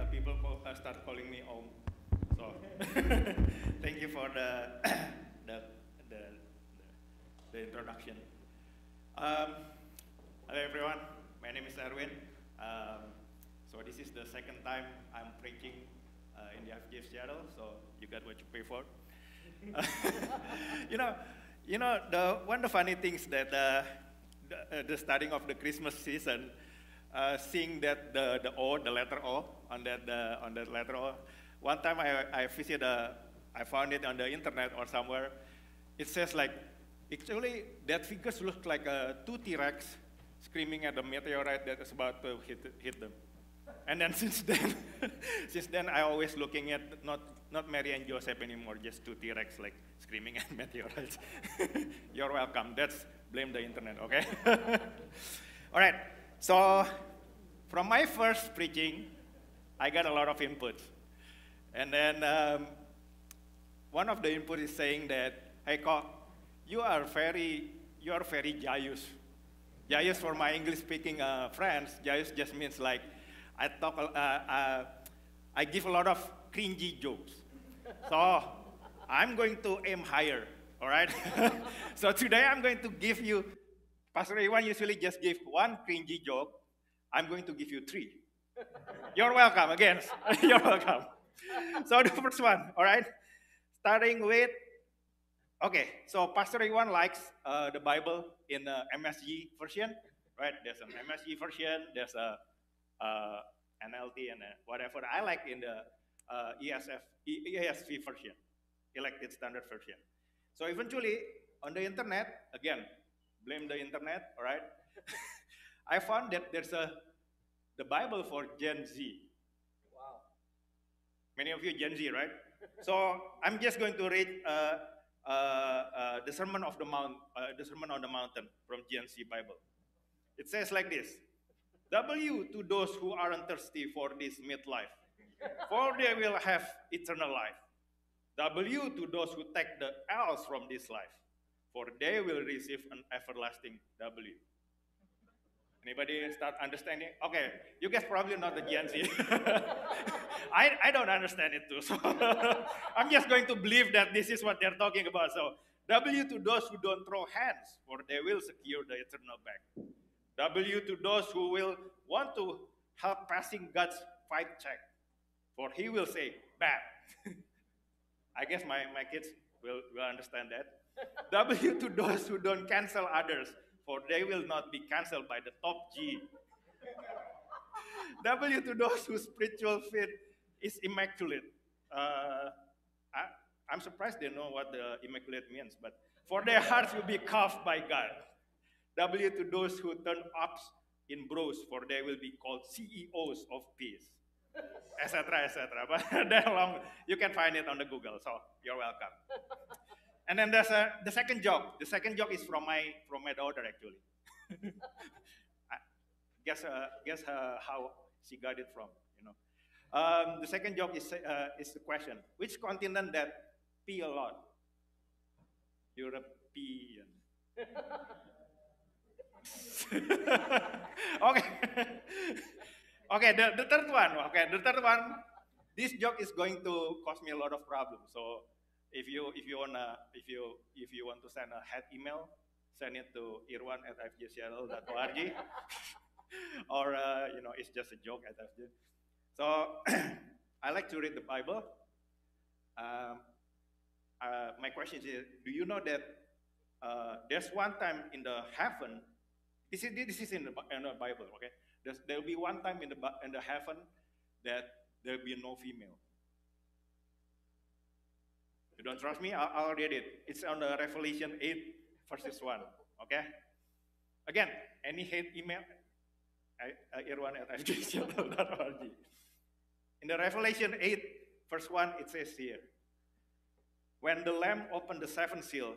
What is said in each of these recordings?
uh, people call, uh, start calling me Om. So thank you for the, the, the, the, introduction. Um, hello everyone, my name is Erwin. Um, so this is the second time I'm preaching uh, in the FGF Seattle, so you got what you pay for. you know, you know the one of the funny things that uh, the, uh, the starting of the Christmas season, uh, seeing that the, the O, the letter O on that uh, on that letter O. One time I, I visited, uh, I found it on the internet or somewhere. It says like, actually that figures look like a two T-Rex screaming at the meteorite that is about to hit, hit them. And then since then, since then I always looking at not not Mary and Joseph anymore, just two T-Rex like screaming at meteorites. You're welcome. That's blame the internet, okay? All right. So from my first preaching, I got a lot of inputs. And then um, one of the input is saying that, hey, Ko, you are very, you are very Jayus. Jayus for my English-speaking uh, friends, Jayus just means like, I talk, uh, uh, I give a lot of cringy jokes. So I'm going to aim higher, all right? so today I'm going to give you, Pastor Iwan usually just give one cringy joke. I'm going to give you three. You're welcome again. You're welcome. So the first one, all right? Starting with, okay, so Pastor Iwan likes uh, the Bible in the MSG version, right? There's an MSG version, there's a uh, NLT and whatever. I like in the uh, ESF, ESV version, elected standard version. So eventually, on the internet, again, blame the internet, all right? I found that there's a the Bible for Gen Z. Wow. Many of you Gen Z, right? so I'm just going to read uh, uh, uh, the Sermon of the Mount, uh, the Sermon on the Mountain from Gen Z Bible. It says like this: W to those who aren't thirsty for this midlife, for they will have eternal life. W to those who take the L's from this life, for they will receive an everlasting W. Anybody start understanding? Okay, you guys probably not the Gen Z. I, I don't understand it too. So I'm just going to believe that this is what they're talking about. So W to those who don't throw hands, for they will secure the eternal back. W to those who will want to help passing God's fight check, for he will say, bad. I guess my, my kids will, will understand that. w to those who don't cancel others, for they will not be canceled by the top G. w to those whose spiritual faith is immaculate. Uh, I, I'm surprised they know what the immaculate means, but for their hearts will be carved by God. W to those who turn ups in bros, for they will be called CEOs of peace, etc., etc. But that long, you can find it on the Google, so you're welcome. And then there's a, the second joke. The second joke is from my from my daughter actually. guess uh, guess uh, how she got it from, you know. Um, the second joke is uh, is the question: Which continent that pee a lot? European. okay. okay, the, the third one. Okay, the third one. This joke is going to cause me a lot of problems. So if you if you wanna if you if you want to send a head email, send it to irwan at fgseattle.org. or uh, you know, it's just a joke at FG. So I like to read the Bible. Um, uh, my question is, do you know that uh, there's one time in the heaven this is, this is in the, in the Bible, okay? There'll be one time in the, in the heaven that there'll be no female. You don't trust me? I'll, I'll read it. It's on the Revelation 8, verses 1, okay? Again, any hate email, uh, irwan at fgseattle.org. In the Revelation 8, verse 1, it says here, When the Lamb opened the seventh seal,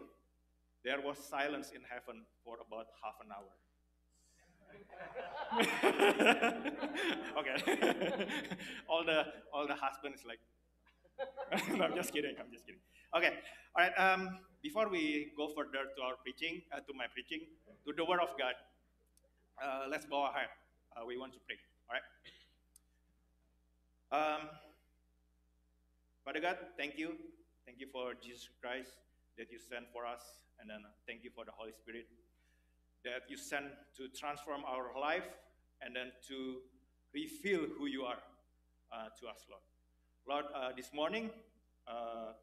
there was silence in heaven for about half an hour. okay. all the all the husbands like no, I'm just kidding. I'm just kidding. Okay. All right. Um, before we go further to our preaching, uh, to my preaching, to the Word of God, uh, let's bow our head. Uh, we want to pray. All right. Um, Father God, thank you. Thank you for Jesus Christ that you sent for us. And then thank you for the Holy Spirit that you sent to transform our life and then to reveal who you are uh, to us, Lord. Lord, uh, this morning, uh,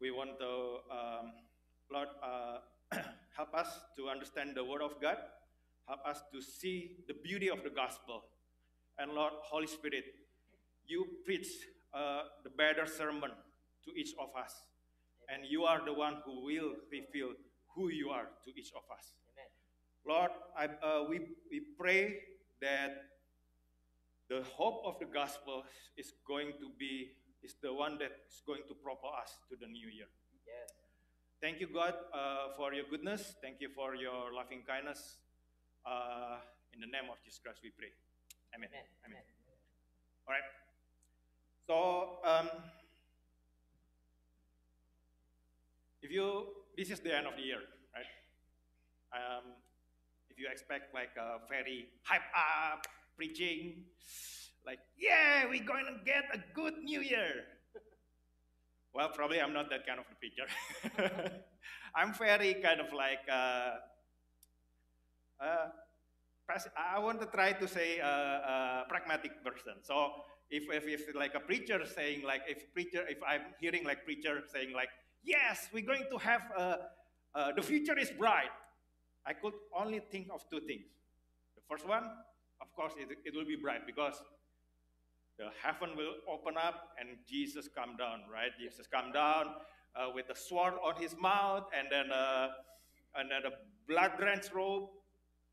we want to, um, Lord, uh, help us to understand the Word of God, help us to see the beauty of the gospel. And Lord, Holy Spirit, you preach uh, the better sermon to each of us. And you are the one who will reveal who you are to each of us. Amen. Lord, I, uh, we, we pray that the hope of the gospel is going to be is the one that is going to propel us to the new year. Yes. Thank you, God, uh, for your goodness. Thank you for your loving kindness. Uh, in the name of Jesus Christ, we pray. Amen. Amen. Amen. All right. So, um, if you, this is the end of the year, right? Um, if you expect like a very hype up preaching, like, yeah, we're going to get a good new year. well, probably I'm not that kind of a preacher. I'm very kind of like, uh, uh, I want to try to say a, a pragmatic person. So if, if, if like a preacher saying like, if preacher, if I'm hearing like preacher saying like, yes, we're going to have, a, uh, the future is bright. I could only think of two things. The first one, of course, it, it will be bright because the heaven will open up and Jesus come down, right? Jesus come down uh, with a sword on his mouth and then uh, and then a blood-drenched robe,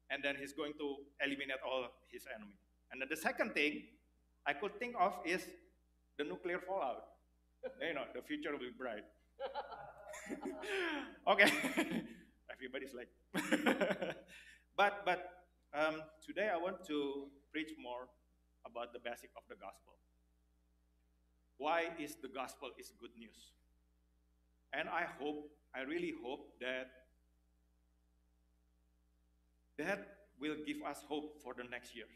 and then he's going to eliminate all his enemy. And then the second thing I could think of is the nuclear fallout. you know, the future will be bright. okay, everybody's like, but but um, today I want to preach more about the basic of the gospel. Why is the gospel is good news? And I hope, I really hope that that will give us hope for the next years.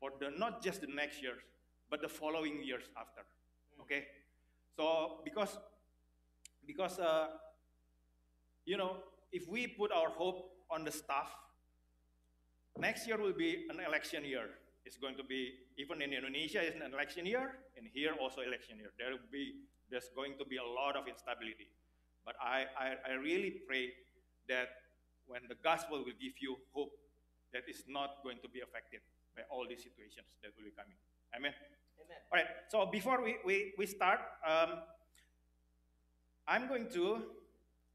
For the not just the next years, but the following years after. Okay? So because because uh, you know, if we put our hope on the stuff, next year will be an election year. It's going to be, even in Indonesia, it's an election year, and here also election year. There will be, there's going to be a lot of instability. But I, I, I really pray that when the gospel will give you hope, that is not going to be affected by all these situations that will be coming. Amen. Amen. All right. So before we, we, we start, um, I'm going to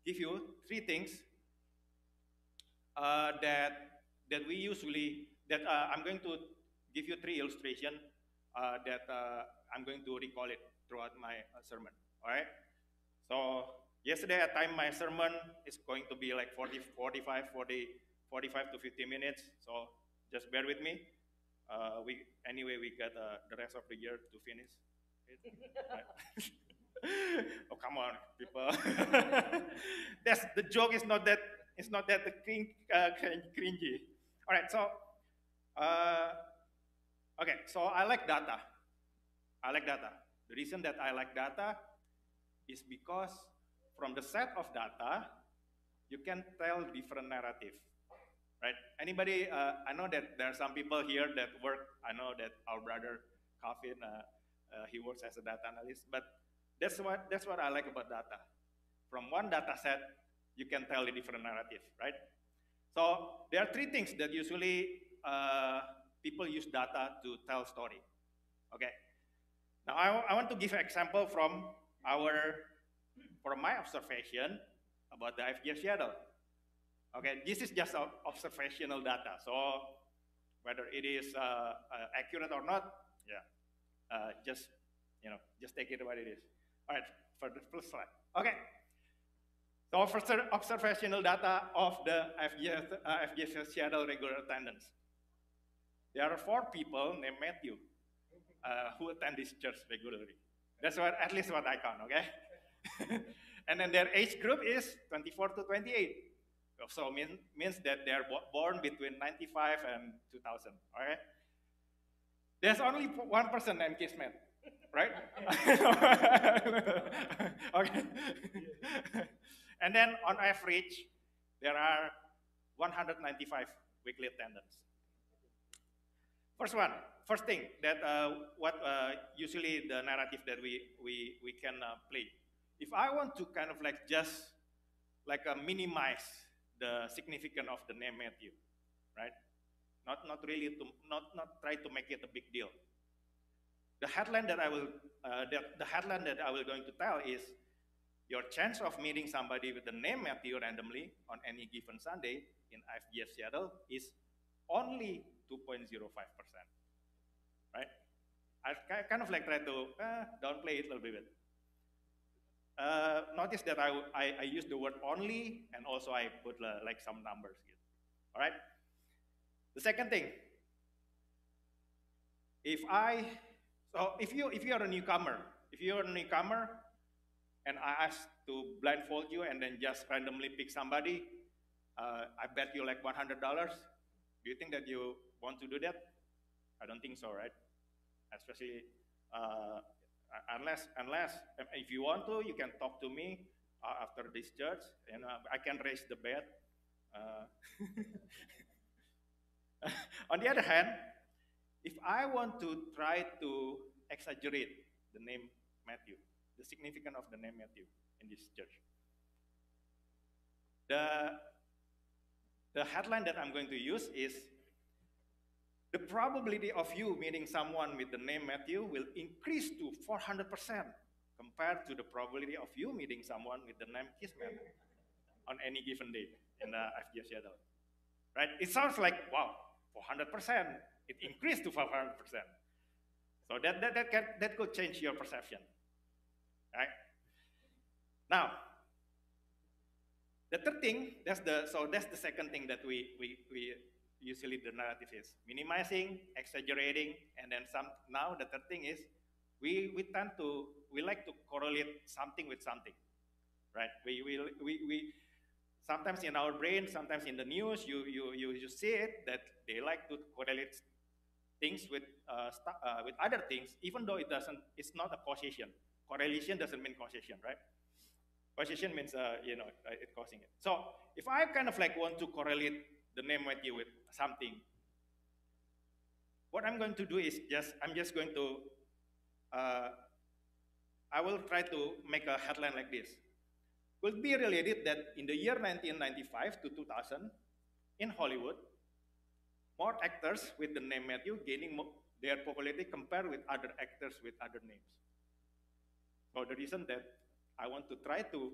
give you three things uh, that that we usually that uh, I'm going to give you three illustrations uh, that uh, I'm going to recall it throughout my uh, sermon. All right. So yesterday at time my sermon is going to be like 40, 45, 40, 45 to 50 minutes. So just bear with me. Uh, we anyway we got uh, the rest of the year to finish. oh come on, people. That's the joke. Is not that. It's not that the uh, cringy. All right. So uh, Okay, so I like data. I like data. The reason that I like data is because from the set of data, you can tell different narrative, right? Anybody, uh, I know that there are some people here that work, I know that our brother Calvin, uh, uh, he works as a data analyst, but that's what, that's what I like about data. From one data set, you can tell a different narrative, right? So there are three things that usually uh, people use data to tell story. Okay. Now I, I want to give an example from our, from my observation about the FGF Seattle. Okay, this is just observational data. So whether it is uh, uh, accurate or not, yeah, uh, just you know, just take it what it is. All right, for the first slide. Okay. So first observational data of the FGS, uh, FGS Seattle regular attendance. There are four people named Matthew uh, who attend this church regularly. That's what, at least what I count, okay? and then their age group is 24 to 28. So mean, means that they are born between 95 and 2000, all right? There's only one person named Kismet, right? okay. and then on average, there are 195 weekly attendance. First one, first thing that uh, what uh, usually the narrative that we we we can uh, play. If I want to kind of like just like uh, minimize the significance of the name Matthew, right? Not not really to not not try to make it a big deal. The headline that I will uh, the, headline that I will going to tell is your chance of meeting somebody with the name Matthew randomly on any given Sunday in FGS Seattle is only 2.05%. Right? I kind of like try to uh, downplay it a little bit. Uh, notice that I, I, I, use the word only and also I put uh, like some numbers here. All right? The second thing, if I, so if you, if you are a newcomer, if you are a newcomer and I ask to blindfold you and then just randomly pick somebody, uh, I bet you like $100. Do you think that you want to do that? I don't think so, right? Especially uh, unless unless if you want to, you can talk to me uh, after this church, and uh, I can raise the bed. Uh, on the other hand, if I want to try to exaggerate the name Matthew, the significance of the name Matthew in this church, the the headline that I'm going to use is the probability of you meeting someone with the name Matthew will increase to 400% compared to the probability of you meeting someone with the name Kismet on any given day in the FGS Seattle. Right? It sounds like, wow, 400%. It increased to 500%. So that, that, that, can, that could change your perception. Right? Now, the third thing, that's the, so that's the second thing that we, we, we usually the narrative is minimizing, exaggerating, and then some. Now the third thing is we, we tend to, we like to correlate something with something, right? We, we, we, we sometimes in our brain, sometimes in the news, you, you, you, you see it that they like to correlate things with, uh, uh, with other things, even though it doesn't, it's not a causation. Correlation doesn't mean causation, right? Causation means, uh, you know, uh, it causing it. So if I kind of like want to correlate the name Matthew with something. What I'm going to do is just, I'm just going to, uh, I will try to make a headline like this. Will be related that in the year 1995 to 2000, in Hollywood, more actors with the name Matthew gaining their popularity compared with other actors with other names. So the reason that I want to try to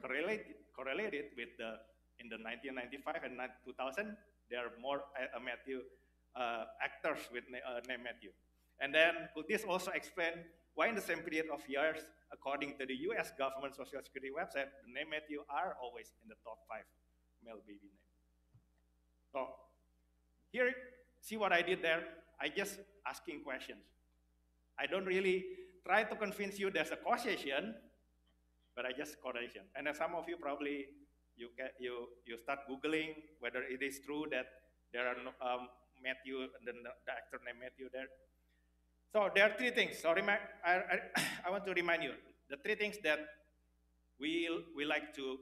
correlate, correlate it with the in the 1995 and 2000, there are more uh, Matthew uh, actors with uh, name Matthew. And then could this also explain why in the same period of years, according to the US government social security website, the name Matthew are always in the top five male baby names. So here, see what I did there? I just asking questions. I don't really try to convince you there's a causation, but I just correlation. And some of you probably you, you, you start Googling whether it is true that there are no, um, Matthew, the, the actor named Matthew there. So there are three things. So I, I, I want to remind you the three things that we, we like to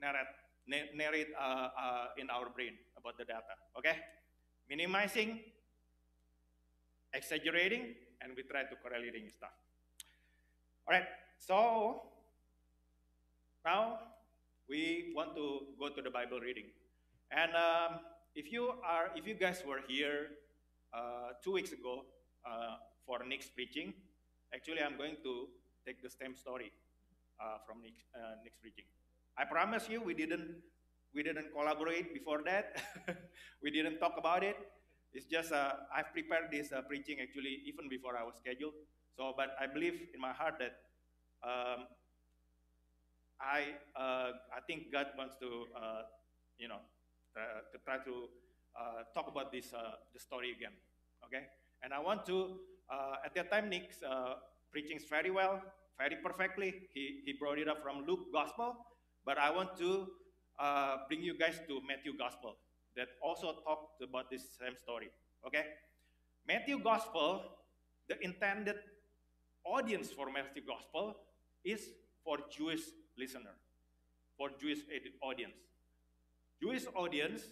narrate, narrate uh, uh, in our brain about the data. Okay? Minimizing, exaggerating, and we try to correlating stuff. All right, so now we want to go to the Bible reading. And um, if you are, if you guys were here uh, two weeks ago uh, for Nick's preaching, actually I'm going to take the same story uh, from Nick, uh, Nick's preaching. I promise you, we didn't we didn't collaborate before that. we didn't talk about it. It's just uh, I've prepared this uh, preaching actually even before I was scheduled. So, but I believe in my heart that um, I, uh, I think God wants to, uh, you know, to try to uh, talk about this uh, the story again, okay? And I want to, uh, at that time, Nick's preaching very well, very perfectly. He, he brought it up from Luke Gospel, but I want to bring you guys to Matthew Gospel that also talked about this same story, okay? Matthew Gospel, the intended audience for Matthew Gospel is for Jewish listener, for Jewish audience. Jewish audience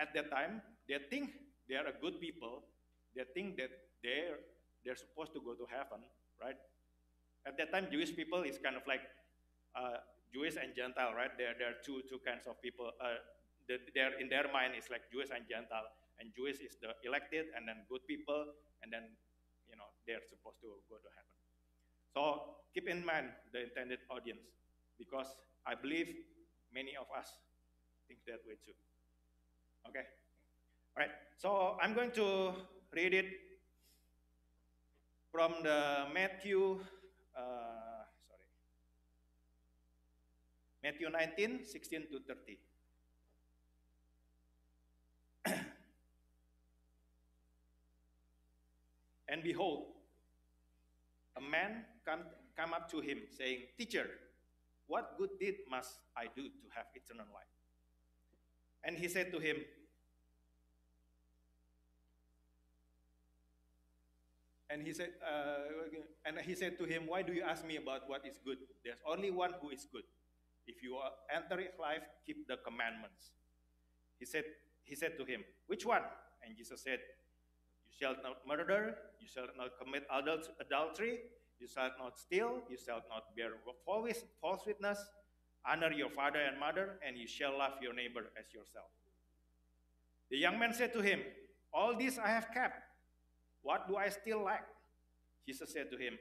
at that time, they think they are a good people. They think that they're, they're supposed to go to heaven, right? At that time, Jewish people is kind of like uh, Jewish and Gentile, right? There, there are two, two kinds of people. Uh, they're, in their mind, it's like Jewish and Gentile. And Jewish is the elected, and then good people, and then, you know, they're supposed to go to heaven. So keep in mind the intended audience, because I believe many of us think that way too. Okay? All right, so I'm going to read it from the Matthew, uh, sorry, Matthew 19, 16 to 30. and behold, a man come, come to him saying, Teacher, what good deed must I do to have eternal life? And he said to him, And he said, uh, and he said to him, Why do you ask me about what is good? There's only one who is good. If you enter life, keep the commandments. He said, he said to him, Which one? And Jesus said, You shall not murder, you shall not commit adultery, you shall not steal, you shall not bear false witness, honor your father and mother, and you shall love your neighbor as yourself. The young man said to him, All this I have kept. What do I still lack? Jesus said to him,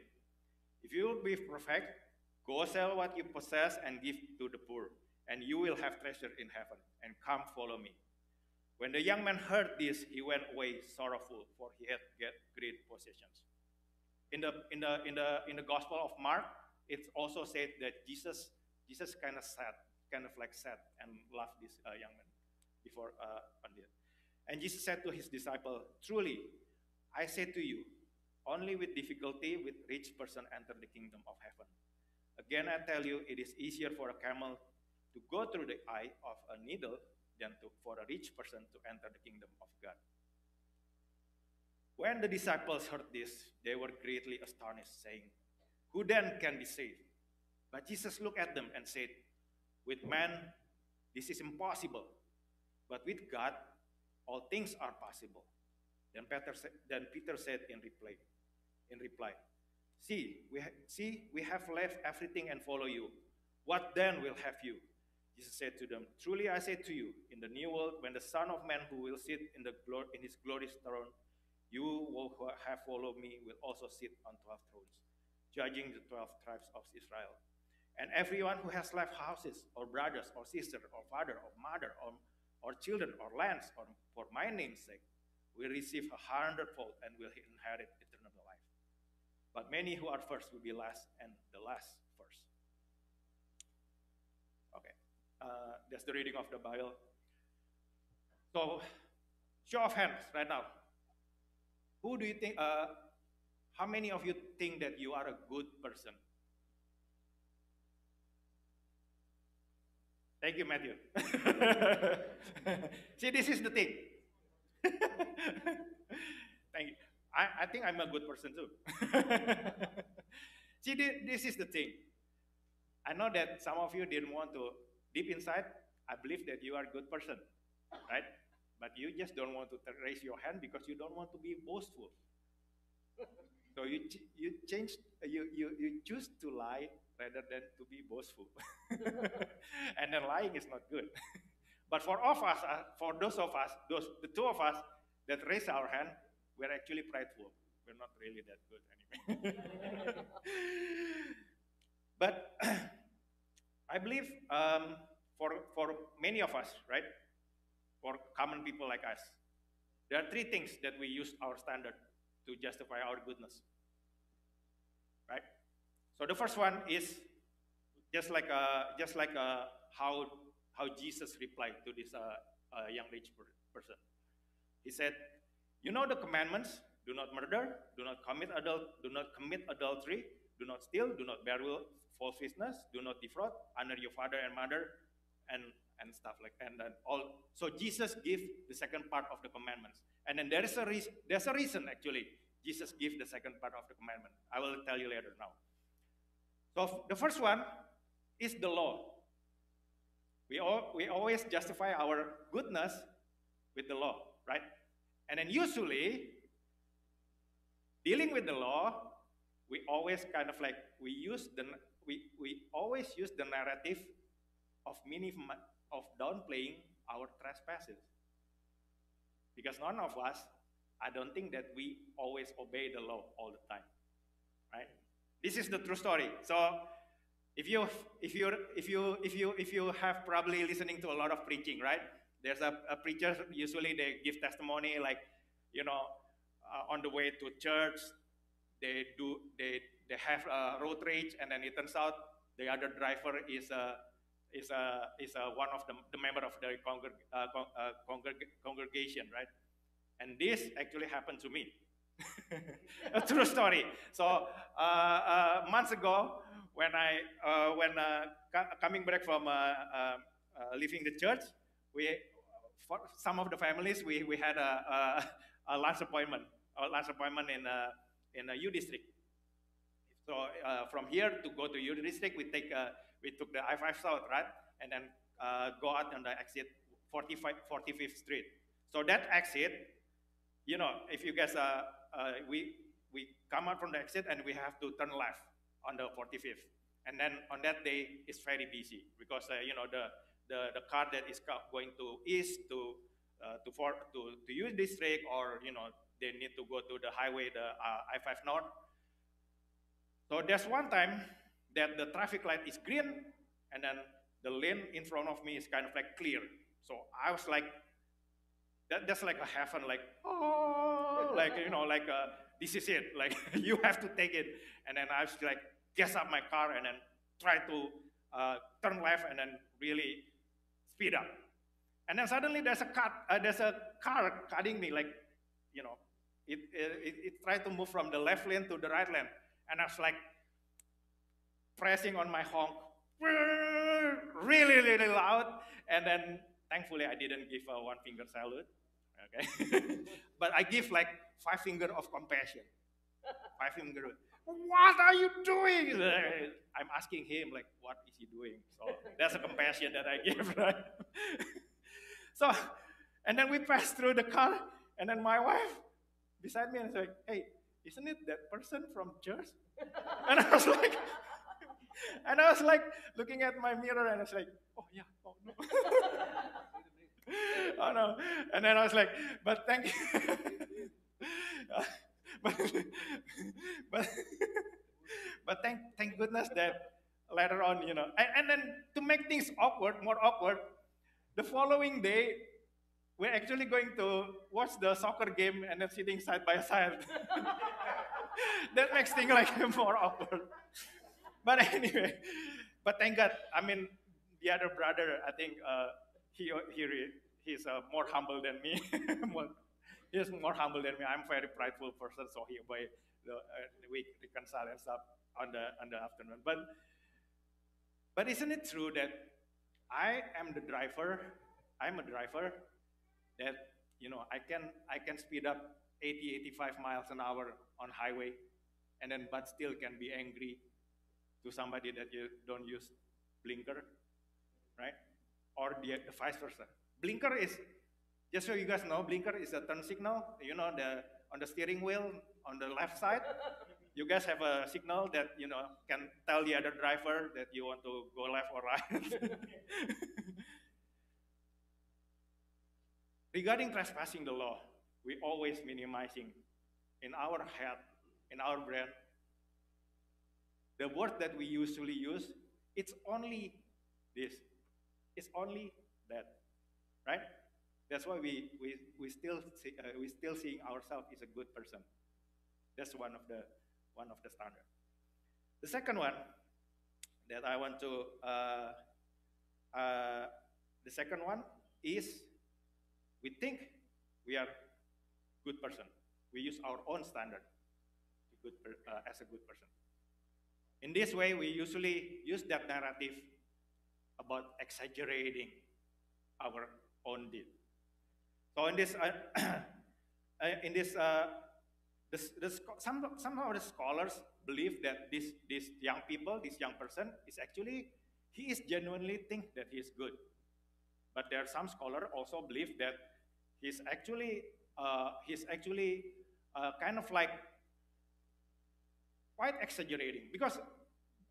If you will be perfect, go sell what you possess and give to the poor, and you will have treasure in heaven, and come follow me. When the young man heard this, he went away sorrowful, for he had great possessions. In the, in the, in the, in the Gospel of Mark, it's also said that Jesus, Jesus kind of sad, kind of like sad and loved this uh, young man before uh, it. And Jesus said to his disciple, Truly, I say to you, only with difficulty with rich person enter the kingdom of heaven. Again, I tell you, it is easier for a camel to go through the eye of a needle than to, for a rich person to enter the kingdom of God. When the disciples heard this, they were greatly astonished, saying, Who then can be saved? But Jesus looked at them and said, With man, this is impossible, but with God, all things are possible. Then Peter, then Peter said in reply, in reply, See, we see, we have left everything and follow you. What then will have you? Jesus said to them, Truly I say to you, in the new world, when the Son of Man who will sit in, the in his glorious throne, you who have followed me will also sit on twelve thrones, judging the twelve tribes of Israel. And everyone who has left houses, or brothers, or sisters, or father, or mother, or, or children, or lands, or for my name's sake, will receive a hundredfold and will inherit eternal life. But many who are first will be last, and the last first. Okay, uh, that's the reading of the Bible. So, show of hands right now. Who do you think? Uh, how many of you think that you are a good person? Thank you, Matthew. See, this is the thing. Thank you. I, I think I'm a good person too. See, this is the thing. I know that some of you didn't want to, deep inside, I believe that you are a good person, right? But you just don't want to raise your hand because you don't want to be boastful. So you, you change, you, you, you choose to lie rather than to be boastful. and then lying is not good. But for of us, uh, for those of us, those the two of us that raise our hand, we're actually prideful. We're not really that good anyway. but I believe um, for for many of us, right, for common people like us, there are three things that we use our standard to justify our goodness. Right. So the first one is just like just like how how Jesus replied to this uh, uh, young rich person. He said, "You know the commandments: do not murder, do not commit adult, do not commit adultery, do not steal, do not bear false witness, do not defraud, honor your father and mother, and and stuff like and then all. So Jesus give the second part of the commandments, and then there is a reason. There's a reason actually. Jesus give the second part of the commandment. I will tell you later now. So the first one is the law. We, all, we always justify our goodness with the law, right? And then usually, dealing with the law, we always kind of like we use the we, we always use the narrative of minimum of downplaying our trespasses. Because none of us, I don't think that we always obey the law all the time. Right? This is the true story. So if you if you if you if you if you have probably listening to a lot of preaching, right? There's a, a preacher usually they give testimony like, you know, uh, on the way to church, they do they they have a road rage, and then it turns out the other driver is a is a is a one of the, the member of the congreg, uh, con, uh, congreg, congregation, right? And this actually happened to me. a true story. So uh, uh, months ago, when I uh, when coming back from leaving the church, we for some of the families we, we had a, a, a lunch appointment, a lunch appointment in a, in a U district. So uh, from here to go to U district, we take uh, we took the I-5 South, right, and then uh, go out on the exit 45, 45th Street. So that exit, you know, if you guys uh, uh, we we come out from the exit and we have to turn left on the 45th, and then on that day it's very busy because uh, you know the the the car that is going to east to to for to to U district or you know they need to go to the highway the I-5 North. So there's one time that the traffic light is green and then the lane in front of me is kind of like clear. So I was like, that, that's like a heaven, like, oh, like, you know, like, uh, this is it. Like, you have to take it. And then I was like, gas up my car and then try to uh, turn left and then really speed up. And then suddenly there's a car, uh, there's a car cutting me, like, you know, it, it, it tried to move from the left lane to the right lane. And I was like pressing on my honk really, really loud. And then thankfully I didn't give a one finger salute. Okay. but I give like five finger of compassion. Five finger. What are you doing? I'm asking him like, what is he doing? So that's a compassion that I give, right? so, and then we pass through the car, and then my wife beside me and like, hey, isn't it that person from church? and I was like, and I was like looking at my mirror and I was like, oh yeah, oh no. oh no. And then I was like, but thank you. but, but, but thank, thank goodness that later on, you know, and, and then to make things awkward, more awkward, the following day, we're actually going to watch the soccer game and then sitting side by side. that makes things like more awkward. But anyway, but thank God. I mean, the other brother, I think uh, he he he's uh, more humble than me. he's more humble than me. I'm a very prideful person, so he by the uh, we reconcile and stuff on the on the afternoon. But but isn't it true that I am the driver? I'm a driver that you know I can I can speed up 80 85 miles an hour on highway and then but still can be angry to somebody that you don't use blinker right? Or the, the vice versa. Blinker is just so you guys know blinker is a turn signal you know the on the steering wheel on the left side. You guys have a signal that you know can tell the other driver that you want to go left or right. Regarding trespassing the law, we always minimizing in our head, in our brain, the word that we usually use, it's only this. It's only that, right? That's why we, we, we still see, uh, we still seeing ourselves as a good person. That's one of the one of the standard. The second one that I want to uh, uh, the second one is we think we are good person. We use our own standard good, uh, as a good person. In this way, we usually use that narrative about exaggerating our own deed. So in this, uh, uh in this, uh, this, this, some, some of the scholars believe that this, this young people, this young person, is actually, he is genuinely think that he is good. But there are some scholars also believe that he's actually, uh, he's actually uh, kind of like quite exaggerating because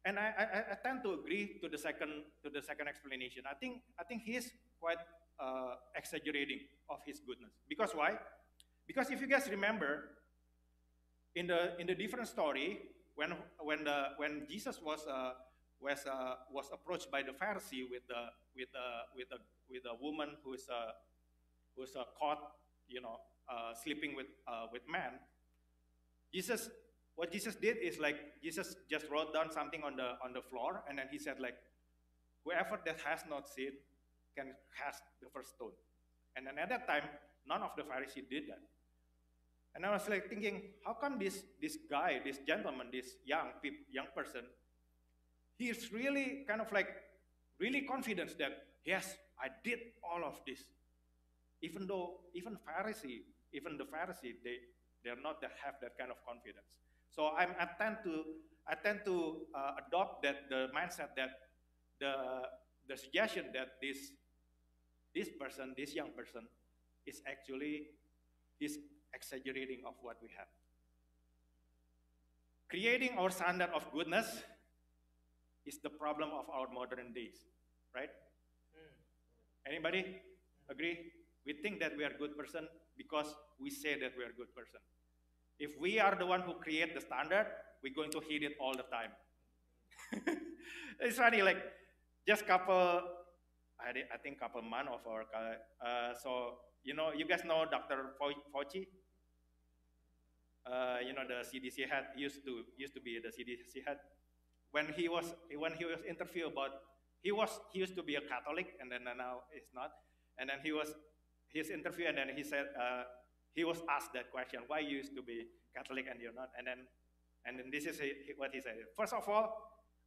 and I, I, I, tend to agree to the second to the second explanation. I think I think he is quite uh, exaggerating of his goodness. Because why? Because if you guys remember, in the in the different story, when when the when Jesus was uh, was uh, was approached by the Pharisee with the with the with a with a woman who is uh, who is uh, caught, you know, uh, sleeping with uh, with man, Jesus what Jesus did is like Jesus just wrote down something on the on the floor and then he said like whoever that has not sinned can cast the first stone. And then at that time, none of the Pharisees did that. And I was like thinking, how come this this guy, this gentleman, this young people, young person, he's really kind of like really confident that yes, I did all of this. Even though even Pharisee, even the Pharisee, they they're not that have that kind of confidence. So I'm, I tend to I tend to uh, adopt that the mindset that the the suggestion that this this person, this young person, is actually is exaggerating of what we have. Creating our standard of goodness is the problem of our modern days, right? Mm. Anybody agree? We think that we are a good person because we say that we are a good person. If we are the one who create the standard, we're going to hit it all the time. it's funny, like just couple, I, I think couple months of our, uh, so you know, you guys know Dr. Fauci. Uh, you know, the CDC head used to used to be the CDC head. When he was when he was interviewed about he was he used to be a Catholic and then now he's not. And then he was his interview and then he said uh, he was asked that question, why you used to be Catholic and you're not? And then, and then this is what he said. First of all,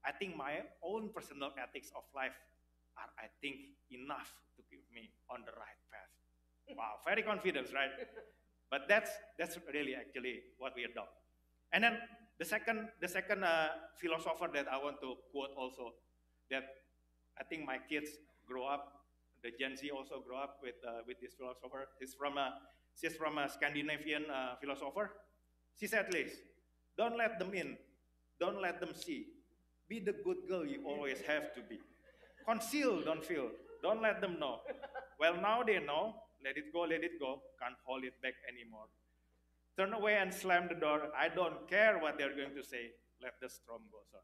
I think my own personal ethics of life are, I think, enough to keep me on the right path. Wow, very confident, right? But that's, that's really actually what we adopt. And then the second, the second uh, philosopher that I want to quote also, that I think my kids grow up, the Gen Z also grow up with, uh, with this philosopher. He's from a She's from a Scandinavian uh, philosopher. She said this, don't let them in, don't let them see. Be the good girl you always have to be. Conceal, don't feel. Don't let them know. Well, now they know. Let it go, let it go. Can't hold it back anymore. Turn away and slam the door. I don't care what they're going to say. Let the storm go on.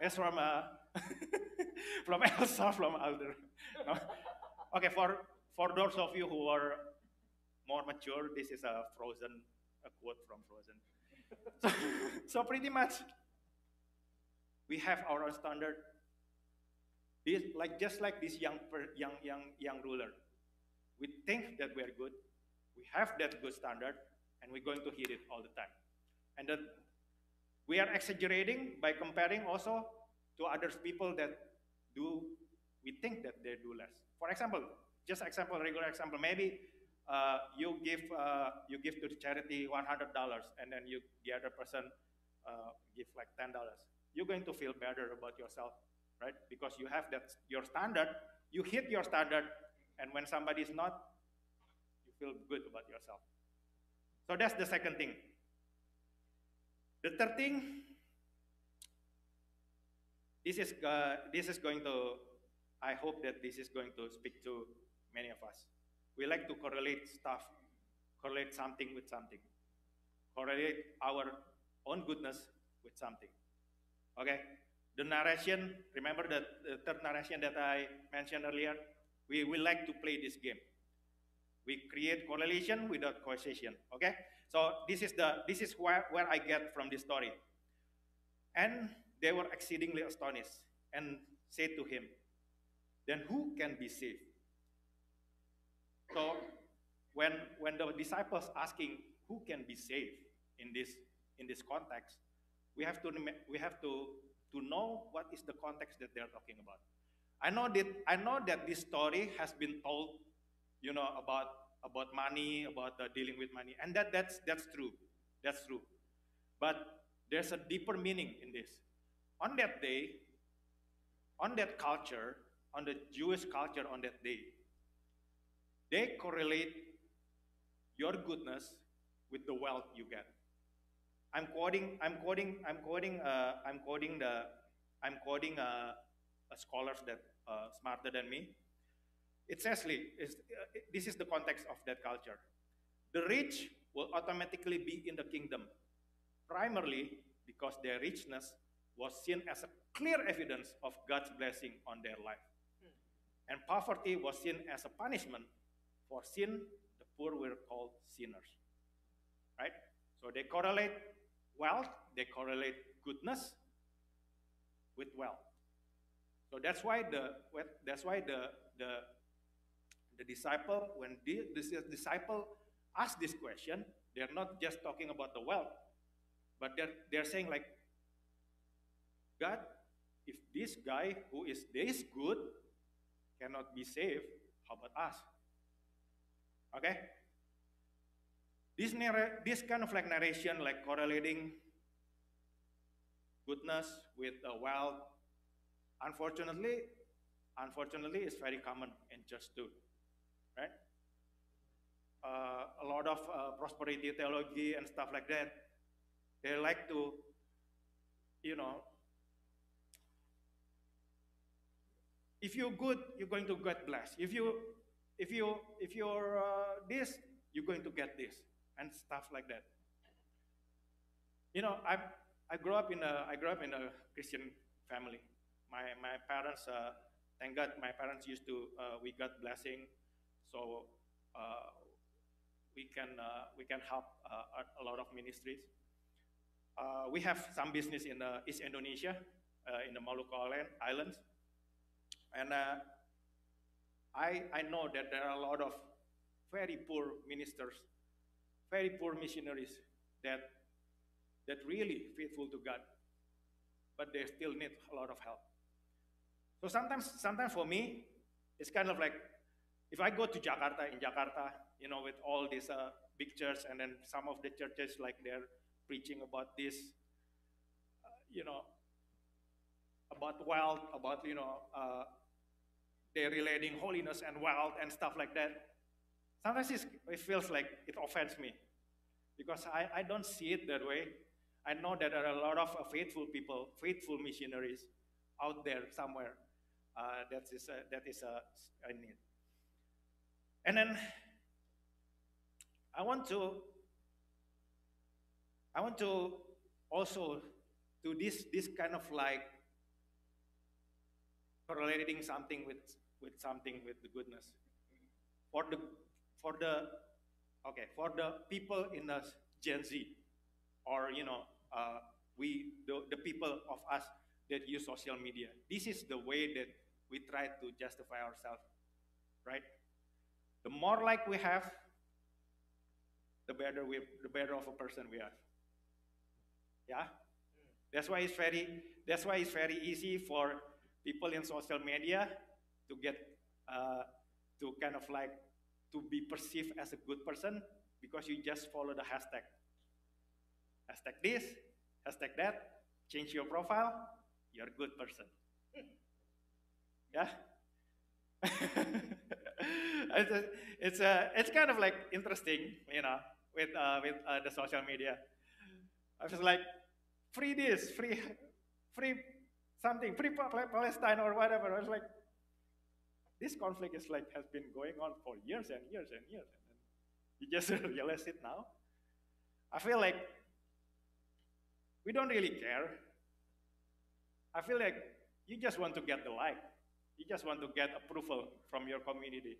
It's from uh, from Elsa from Arendelle. No? Okay, for for those of you who are more mature, this is a frozen, a quote from Frozen. so, so pretty much, we have our standard. This, like just like this young, young, young, young ruler, we think that we are good. We have that good standard, and we're going to hit it all the time. And then we are exaggerating by comparing also to other people that do. We think that they do less. For example, just example, regular example, maybe uh, you give uh, you give to the charity $100 and then you the other person uh, give like $10 you're going to feel better about yourself right? Because you have that your standard you hit your standard and when somebody is not you feel good about yourself. So that's the second thing. The third thing this is uh, this is going to i hope that this is going to speak to many of us we like to correlate stuff, correlate something with something, correlate our own goodness with something. Okay? The narration, remember the, the third narration that I mentioned earlier? We, we like to play this game. We create correlation without causation. Okay? So this is the this is where, where I get from this story. And they were exceedingly astonished and said to him, Then who can be saved? So when, when the disciples asking who can be saved in this, in this context, we have, to, we have to, to know what is the context that they're talking about. I know that I know that this story has been told, you know, about about money, about uh, dealing with money, and that that's that's true, that's true. But there's a deeper meaning in this. On that day, on that culture, on the Jewish culture on that day, they correlate your goodness with the wealth you get. I'm quoting, I'm quoting, I'm quoting, uh, I'm quoting the, I'm quoting uh, scholars that uh, smarter than me. It says, it's, uh, this is the context of that culture. The rich will automatically be in the kingdom, primarily because their richness was seen as a clear evidence of God's blessing on their life. Hmm. And poverty was seen as a punishment for sin, the poor were called sinners. Right? So they correlate wealth, they correlate goodness with wealth. So that's why the that's why the the the disciple when the, the disciple ask this question, they're not just talking about the wealth, but they're they're saying like, God, if this guy who is this good cannot be saved, how about us? Okay? This, narr- this kind of like narration, like correlating goodness with wealth, unfortunately, unfortunately, is very common in church too, right? Uh, a lot of uh, prosperity theology and stuff like that. They like to, you know, if you're good, you're going to get blessed. If you if you if you're uh, this, you're going to get this, and stuff like that. You know, I I grew up in a I grew up in a Christian family. My my parents, uh, thank God, my parents used to uh, we got blessing, so uh, we can uh, we can help uh, a lot of ministries. we have some business in East Indonesia, in the Maluku Islands, and I, I know that there are a lot of very poor ministers, very poor missionaries that, that really faithful to God, but they still need a lot of help. So sometimes, sometimes for me, it's kind of like if I go to Jakarta, in Jakarta, you know, with all these uh, big churches, and then some of the churches, like they're preaching about this, uh, you know, about wealth, about, you know, uh, they're relating holiness and wealth and stuff like that. Sometimes it feels like it offends me because I, I don't see it that way. I know that there are a lot of uh, faithful people, faithful missionaries out there somewhere uh, that is, uh, that is uh, a need. And then I want to I want to also do this this kind of like correlating something with with something with the goodness. For the for the okay for the people in the Gen Z, or you know, uh, we the, the people of us that use social media. This is the way that we try to justify ourselves, right? The more like we have, the better we the better of a person we are. Yeah? That's why it's very that's why it's very easy for people in social media to get uh, to kind of like to be perceived as a good person because you just follow the hashtag. Hashtag this, hashtag that, change your profile, you're a good person. Yeah? it's, a, it's, a, it's kind of like interesting, you know, with, uh, with uh, the social media. I was like, free this, free, free something, free Palestine or whatever. I was like, this conflict is like has been going on for years and years and years, and you just realize it now. I feel like we don't really care. I feel like you just want to get the like. You just want to get approval from your community,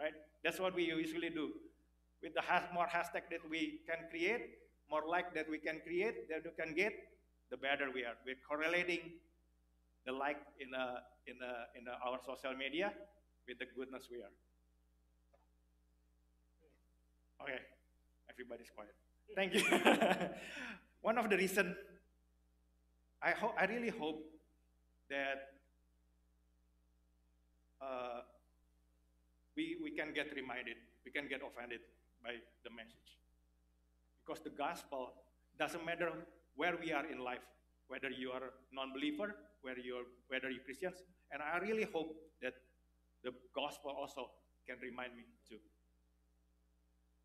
right? That's what we usually do. With the more hashtag that we can create, more like that we can create, that we can get, the better we are. We're correlating the like in, a, in, a, in a, our social media with the goodness we are. Okay, everybody's quiet. Thank you. One of the reason I hope I really hope that uh, we, we can get reminded, we can get offended by the message. Because the gospel doesn't matter where we are in life, whether you are non-believer, whether you're whether you're Christians, and I really hope that the gospel also can remind me too.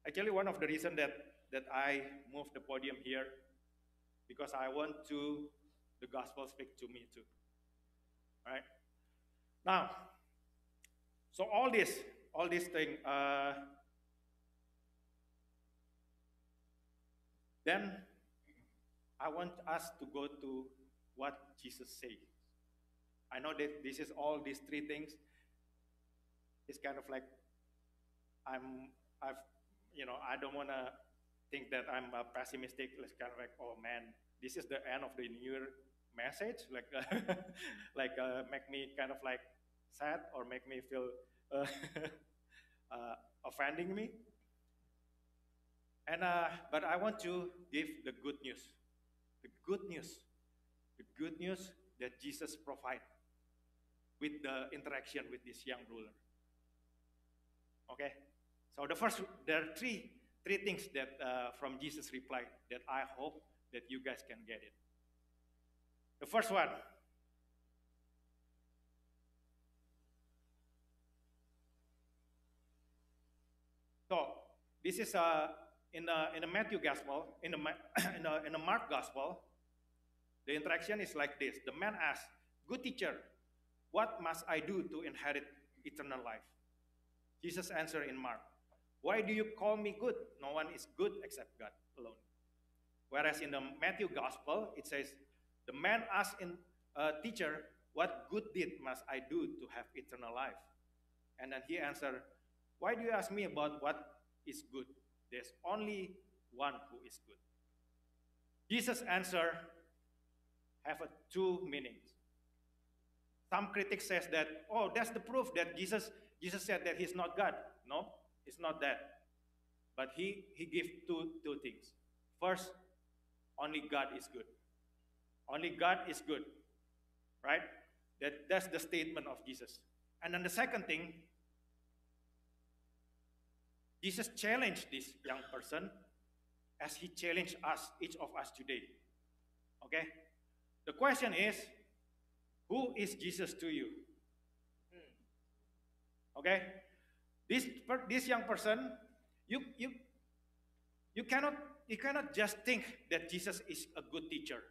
Actually, one of the reasons that, that I moved the podium here, because I want to the gospel speak to me too. Right? Now, so all this, all this thing, uh, then I want us to go to what Jesus said. I know that this is all these three things. It's kind of like I'm, I've, you know, I don't want to think that I'm a pessimistic. It's kind of like, oh man, this is the end of the New message, like, like uh, make me kind of like sad or make me feel uh, uh offending me. And uh, but I want to give the good news, the good news, good news that Jesus provided with the interaction with this young ruler. Okay, so the first there are three three things that uh, from Jesus' reply that I hope that you guys can get it. The first one. So this is uh, in the in the Matthew Gospel, in the in the, in the Mark Gospel, the interaction is like this: the man asks, "Good teacher, what must I do to inherit eternal life?" Jesus answered in Mark, "Why do you call me good? No one is good except God alone." Whereas in the Matthew Gospel, it says, the man asked in, uh, teacher, what good deed must I do to have eternal life? And then he answered, why do you ask me about what is good? There's only one who is good. Jesus' answer have a two meanings. Some critics says that, oh, that's the proof that Jesus, Jesus said that he's not God. No, it's not that. But he, he gives two, two things. First, only God is good. Only God is good. Right? That, that's the statement of Jesus. And then the second thing, Jesus challenged this young person as he challenged us, each of us today. Okay? The question is, who is Jesus to you? Hmm. Okay? This, this young person, you, you, you, cannot, you cannot just think that Jesus is a good teacher.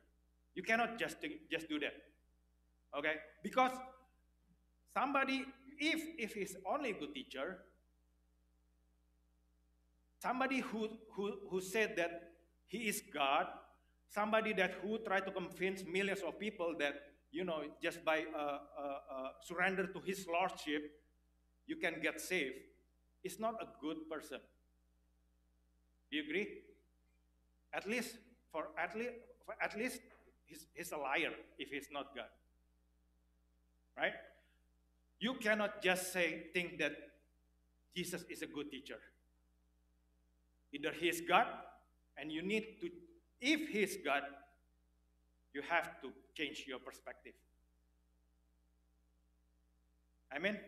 You cannot just, think, just do that. Okay? Because somebody, if, if he's only a good teacher, somebody who, who, who said that he is God, somebody that who tried to convince millions of people that, you know, just by uh, uh, uh, surrender to his lordship, you can get saved, is not a good person. Do you agree? At least for at least for at least he's, he's a liar if he's not God. Right? You cannot just say, think that Jesus is a good teacher. Either he is God, and you need to, if he's God, you have to change your perspective. Amen?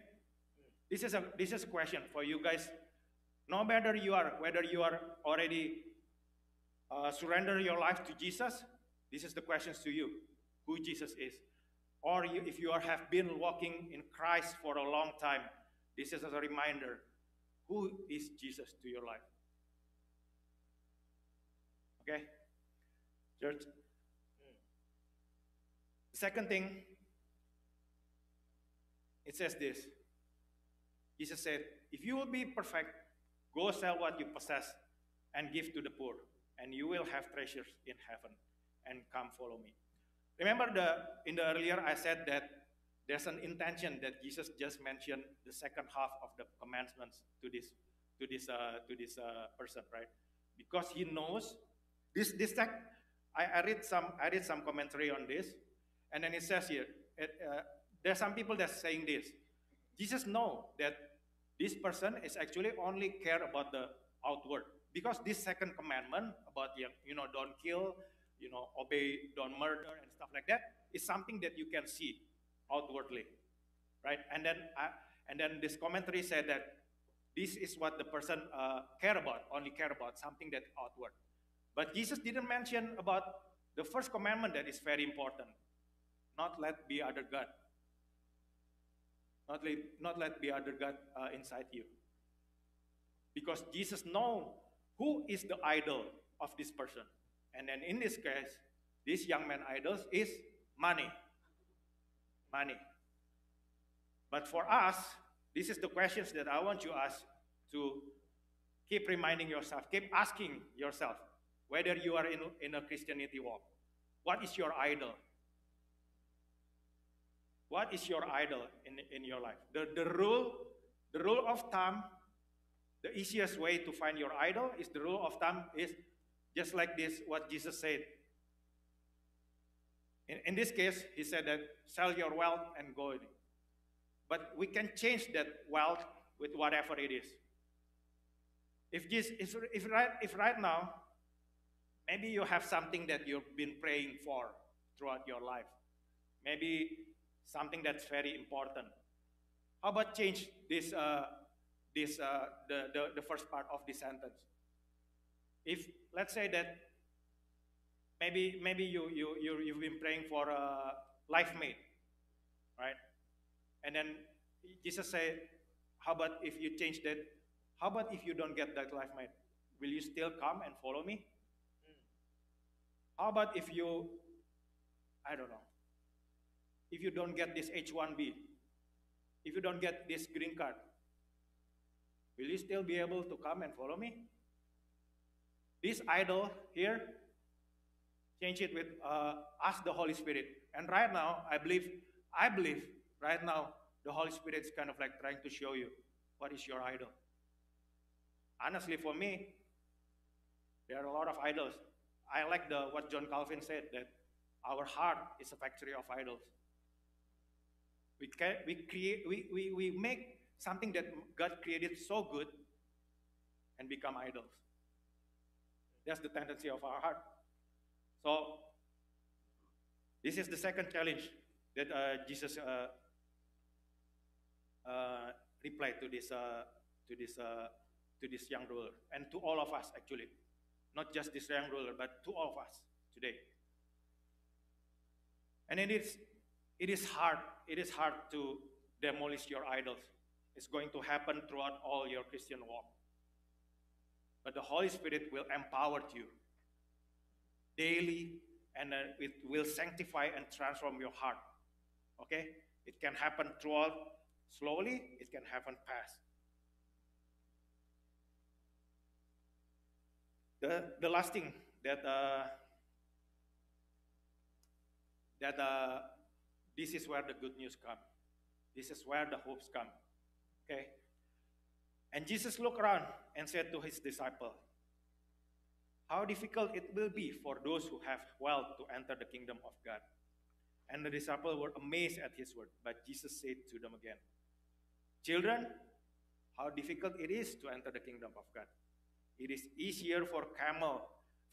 This is a, this is a question for you guys. No matter you are, whether you are already uh, surrender your life to Jesus, this is the questions to you who Jesus is. Or you, if you are, have been walking in Christ for a long time, this is as a reminder who is Jesus to your life? Okay? Church? The second thing, it says this Jesus said, If you will be perfect, go sell what you possess and give to the poor, and you will have treasures in heaven and come follow me. Remember the in the earlier I said that there's an intention that Jesus just mentioned the second half of the commandments to this to this uh, to this uh, person, right? Because he knows this this I, I read some I read some commentary on this, and then it says here it, uh, there are some people that saying this. Jesus know that this person is actually only care about the outward because this second commandment about you know don't kill you know, obey, don't murder, and stuff like that, is something that you can see outwardly. right? And then, uh, and then this commentary said that this is what the person uh, care about, only care about something that outward. But Jesus didn't mention about the first commandment that is very important, not let be other God. Not let, not let be other God uh, inside you. Because Jesus know who is the idol of this person. And then in this case, this young man idol is money. Money. But for us, this is the questions that I want you ask to keep reminding yourself, keep asking yourself whether you are in, in a Christianity walk. What is your idol? What is your idol in, in your life? The, the rule, the rule of thumb, the easiest way to find your idol is the rule of thumb is just like this, what Jesus said. In, in this case, he said that sell your wealth and go. But we can change that wealth with whatever it is. If, this, if, if, right, if right now, maybe you have something that you've been praying for throughout your life, maybe something that's very important. How about change this, uh, this, uh, the, the, the first part of this sentence? If, let's say that maybe, maybe you, you, you, you've been praying for a life mate, right? And then Jesus said, how about if you change that? How about if you don't get that life mate? Will you still come and follow me? How about if you, I don't know, if you don't get this H1B, if you don't get this green card, will you still be able to come and follow me? This idol here, change it with uh, ask the Holy Spirit. And right now, I believe, I believe right now, the Holy Spirit is kind of like trying to show you what is your idol. Honestly, for me, there are a lot of idols. I like the what John Calvin said that our heart is a factory of idols. We, can, we, create, we, we, we make something that God created so good and become idols. That's the tendency of our heart. So, this is the second challenge that uh, Jesus uh, uh, replied to this, uh, to, this, uh, to this young ruler, and to all of us actually. Not just this young ruler, but to all of us today. And it is, it is hard, it is hard to demolish your idols. It's going to happen throughout all your Christian walk. But the Holy Spirit will empower you daily and uh, it will sanctify and transform your heart. Okay? It can happen throughout slowly, it can happen fast. The, the last thing that uh, that uh, this is where the good news come. This is where the hopes come. Okay, and Jesus looked around and said to his disciple, How difficult it will be for those who have wealth to enter the kingdom of God. And the disciples were amazed at his word. But Jesus said to them again, Children, how difficult it is to enter the kingdom of God. It is easier for camel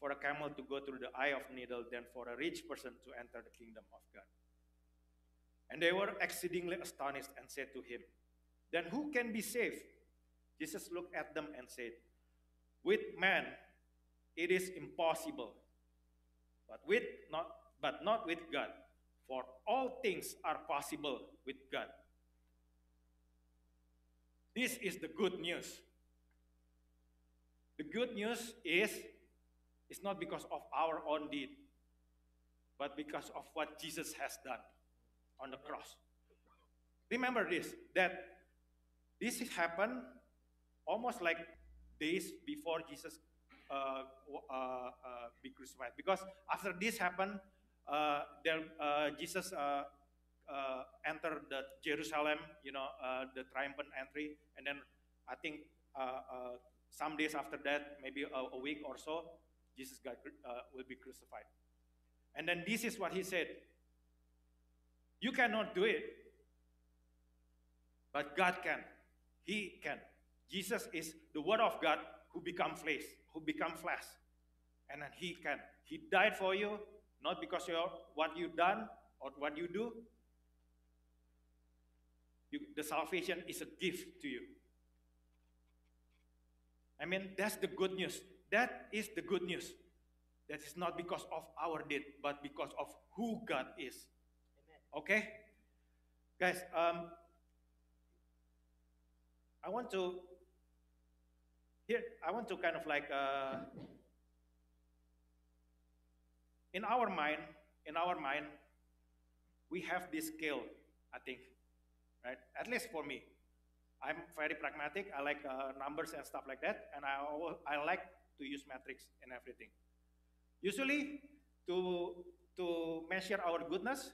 for a camel to go through the eye of needle than for a rich person to enter the kingdom of God. And they were exceedingly astonished and said to him, Then who can be saved? Jesus looked at them and said, With man it is impossible, but with not but not with God, for all things are possible with God. This is the good news. The good news is it's not because of our own deed, but because of what Jesus has done on the cross. Remember this that this happened almost like days before Jesus uh, uh, uh, be crucified. Because after this happened, uh, there, uh, Jesus uh, entered the Jerusalem, you know, the triumphant entry, and then I think some days after that, maybe a, a week or so, Jesus got, uh, will be crucified. And then this is what he said You cannot do it, but God can. He can. Jesus is the Word of God who become flesh, who become flesh. And then He can. He died for you, not because of what you've done or what you do, You, the salvation is a gift to you. I mean, that's the good news. That is the good news. That is not because of our deed, but because of who God is. Amen. Okay? Guys, um, I want to here I want to kind of like uh, in our mind, in our mind, we have this skill, I think, right? At least for me, I'm very pragmatic. I like uh, numbers and stuff like that, and I I like to use metrics in everything. Usually, to to measure our goodness,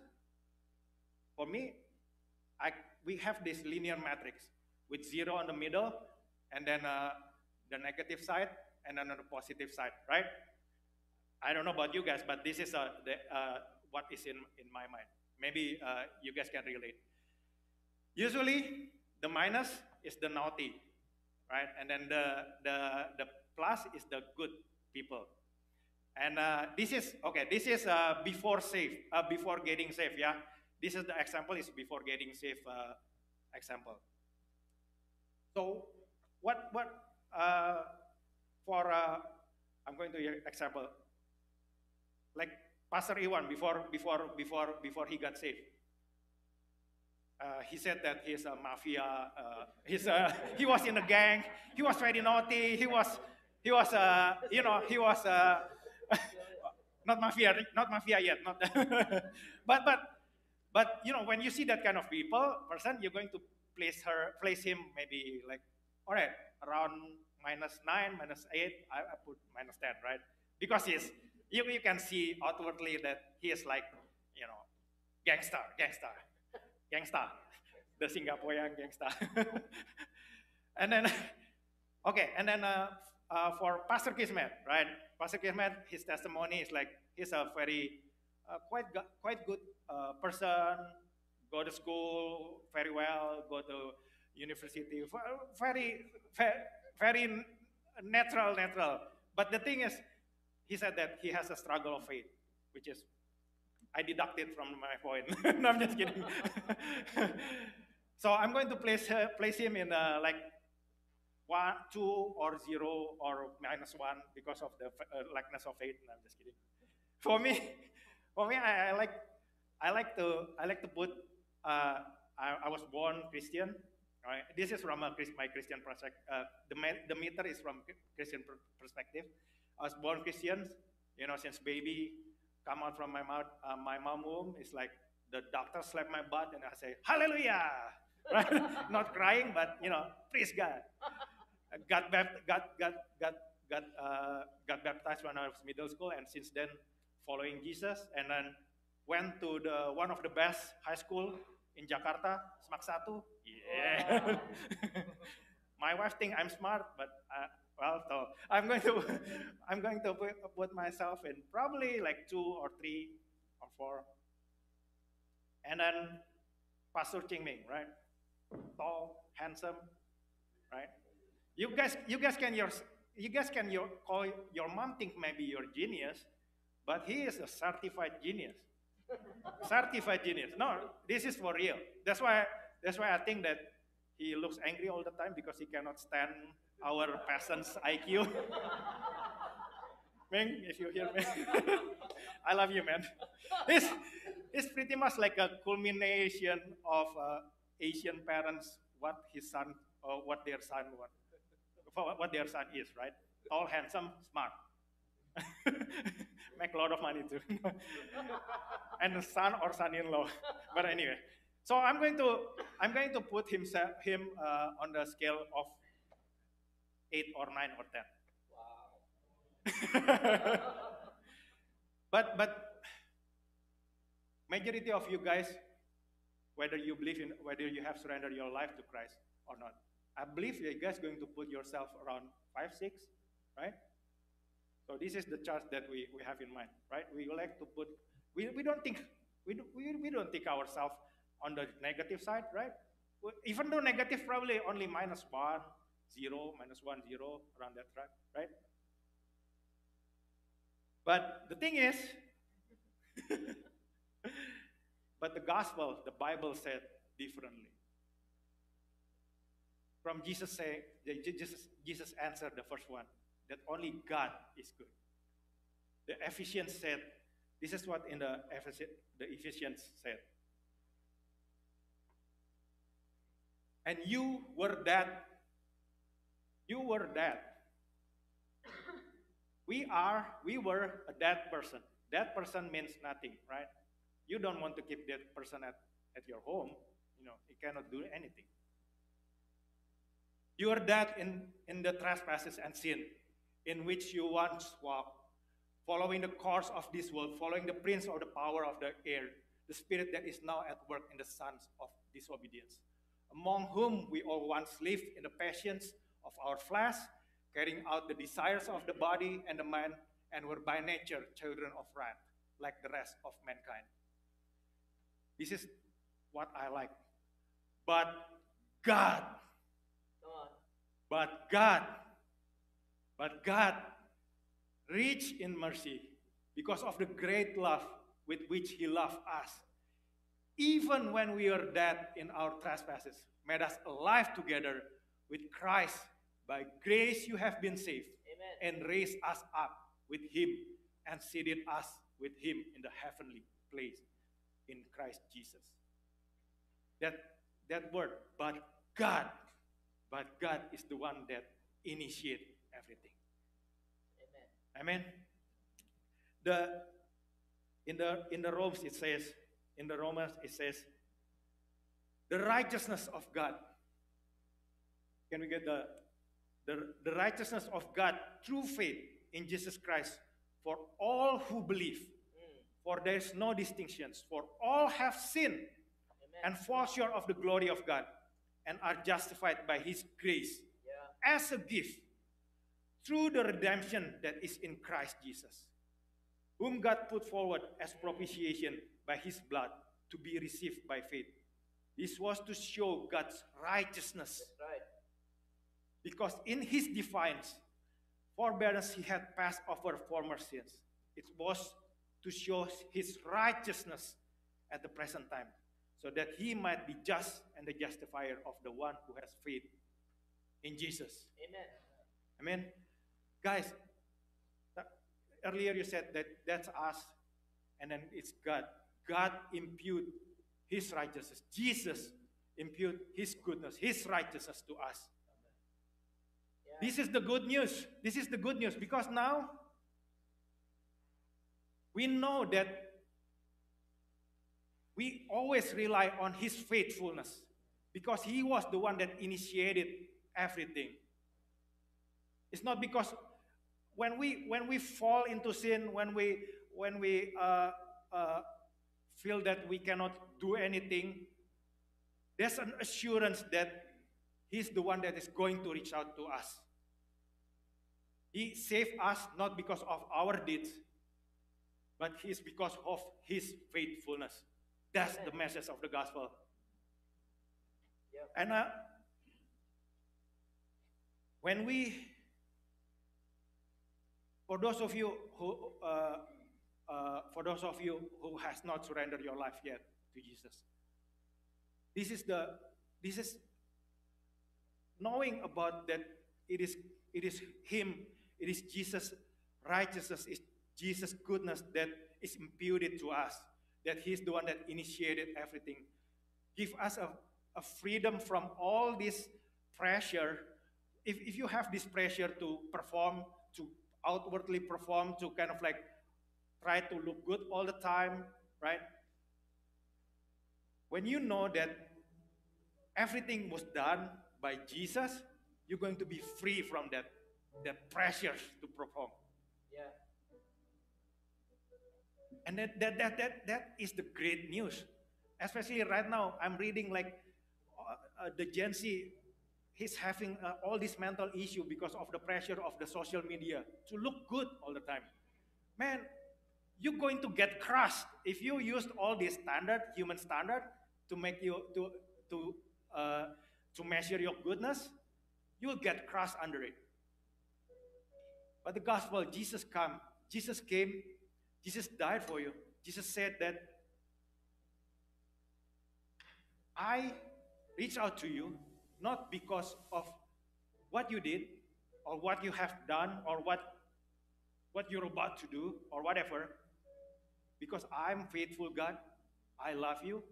for me, I we have this linear matrix with zero in the middle, and then uh, the negative side, and then on the positive side, right? I don't know about you guys, but this is uh, the, uh, what is in, in my mind. Maybe uh, you guys can relate. Usually, the minus is the naughty, right? And then the, the, the plus is the good people. And uh, this is, okay, this is uh, before safe, uh, before getting safe, yeah? This is the example is before getting safe example. So what, what for, I'm going to example, like Pastor Iwan before before before before he got saved. Uh, he said that he's a mafia. Uh, he's a, he was in a gang. He was very naughty. He was he was uh, you know he was uh, not mafia not mafia yet not but but but you know when you see that kind of people person you're going to place her place him maybe like all right around minus nine minus eight I, I put minus ten right because he's you, you can see outwardly that he is like, you know, gangster, gangster, gangster, the Singaporean gangster. and then, okay, and then uh, uh, for Pastor Kismet, right? Pastor Kismet, his testimony is like he's a very uh, quite quite good uh, person. Go to school very well. Go to university. Very very, very natural, natural. But the thing is, he said that he has a struggle of faith, which is, I deducted from my point. no, I'm just kidding. so I'm going to place, place him in uh, like one, two, or zero, or minus one because of the uh, likeness of faith. No, I'm just kidding. For me, for me, I, I like, I like to, I like to put. Uh, I, I, was born Christian. Right? This is from a, my Christian project. Uh, the, the meter is from Christian perspective. I was born Christian, you know, since baby, come out from my mouth, uh, my mom womb, it's like the doctor slapped my butt and I say, Hallelujah! Right? Not crying, but you know, praise God. got, got, got, got, got, uh, got baptized when I was middle school, and since then, following Jesus, and then went to the one of the best high school in Jakarta, Semak Satu. Yeah. my wife think I'm smart, but uh, well, I'm going to I'm going to put myself in probably like two or three or four. And then Pastor Ching Ming, right? Tall, handsome, right? You guys, you guys can your you guys can your call your mom think maybe you're genius, but he is a certified genius. certified genius. No, this is for real. That's why that's why I think that he looks angry all the time because he cannot stand our peasants IQ. Meng, if you hear me, I love you, man. It's, it's pretty much like a culmination of uh, Asian parents, what his son, or what their son, what, what their son is, right? Tall, handsome, smart. Make a lot of money too. and son or son-in-law. But anyway, so I'm going to I'm going to put himself him uh, on the scale of eight or nine or ten. Wow. but but majority of you guys, whether you believe in whether you have surrendered your life to Christ or not, I believe you guys going to put yourself around five, six, right? So this is the chart that we, we have in mind, right? We like to put we, we don't think we, we, we don't think ourselves on the negative side, right? Even though negative probably only minus one, 0, minus 1, 0, around that track, right? But the thing is, but the gospel, the Bible said differently. from Jesus saying, Jesus, Jesus answered the first one, that only God is good. The Ephesians said, this is what in the, the Ephesians said. And you were dead. You were dead. We are, we were a dead person. Dead person means nothing, right? You don't want to keep that person at, at your home. You know, he cannot do anything. You are dead in, in the trespasses and sin in which you once walked, following the course of this world, following the prince of the power of the air, the spirit that is now at work in the sons of disobedience, among whom we all once lived in the passions of our flesh, carrying out the desires of the body and the mind, and were by nature children of wrath, like the rest of mankind. This is what I like. But God, but God, but God, rich in mercy, because of the great love with which He loved us, even when we were dead in our trespasses, made us alive together with Christ. By grace you have been saved, Amen. and raised us up with Him and seated us with Him in the heavenly place in Christ Jesus. That, that word, but God, but God is the one that initiate everything. Amen. Amen. The in the in the Romans it says, in the Romans it says, the righteousness of God. Can we get the the, the righteousness of God through faith in Jesus Christ for all who believe? For there is no distinctions, for all have sinned Amen. and fall short of the glory of God and are justified by his grace yeah. as a gift through the redemption that is in Christ Jesus, whom God put forward as mm. propitiation by his blood to be received by faith. This was to show God's righteousness. Because in his defiance, forbearance he had passed over former sins. It was to show his righteousness at the present time, so that he might be just and the justifier of the one who has faith in Jesus. Amen. Amen. Guys, earlier you said that that's us, and then it's God. God impute his righteousness. Jesus impute his goodness, his righteousness to us. This is the good news. This is the good news because now we know that we always rely on his faithfulness because he was the one that initiated everything. It's not because when we when we fall into sin, when we when we uh, uh, feel that we cannot do anything, there's an assurance that He's the one that is going to reach out to us. He saved us not because of our deeds, but it's because of his faithfulness. That's the message of the gospel. Yep. And uh, when we, for those of you who, uh, uh, for those of you who has not surrendered your life yet to Jesus, this is the, this is knowing about that it is, it is Him, it is Jesus' righteousness, is Jesus' goodness that is imputed to us, that He's the one that initiated everything. Give us a, a freedom from all this pressure. If, if you have this pressure to perform, to outwardly perform, to kind of like try to look good all the time, right? When you know that everything was done by Jesus, you're going to be free from that, that pressures to perform. Yeah. And that, that, that, that, that is the great news. Especially right now, I'm reading like uh, uh, the Gen Z, he's having uh, all this mental issue because of the pressure of the social media to look good all the time. Man, you're going to get crushed if you used all this standard, human standard, to make you to to uh, to measure your goodness. You'll get crushed under it. But the gospel, Jesus come, Jesus came Jesus died for you. Jesus said that I reach out to you not because of what you did or what you have done or what, what you're about to do or whatever. Because I'm faithful, God. I love you.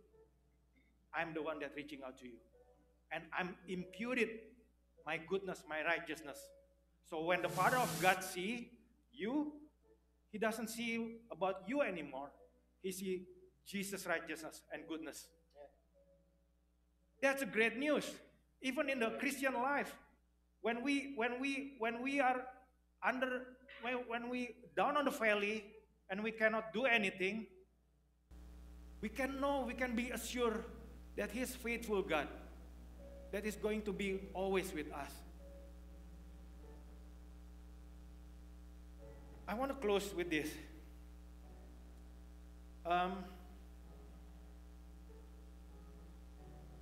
I'm the one that's reaching out to you. And I'm imputed my goodness, my righteousness. So when the Father of God see you, he doesn't see about you anymore. He see Jesus' righteousness and goodness. That's a great news. Even in the Christian life, when we when we when we are under when, when we down on the valley and we cannot do anything, we can know, we can be assured that He's faithful God, that is going to be always with us. I want to close with this. Um,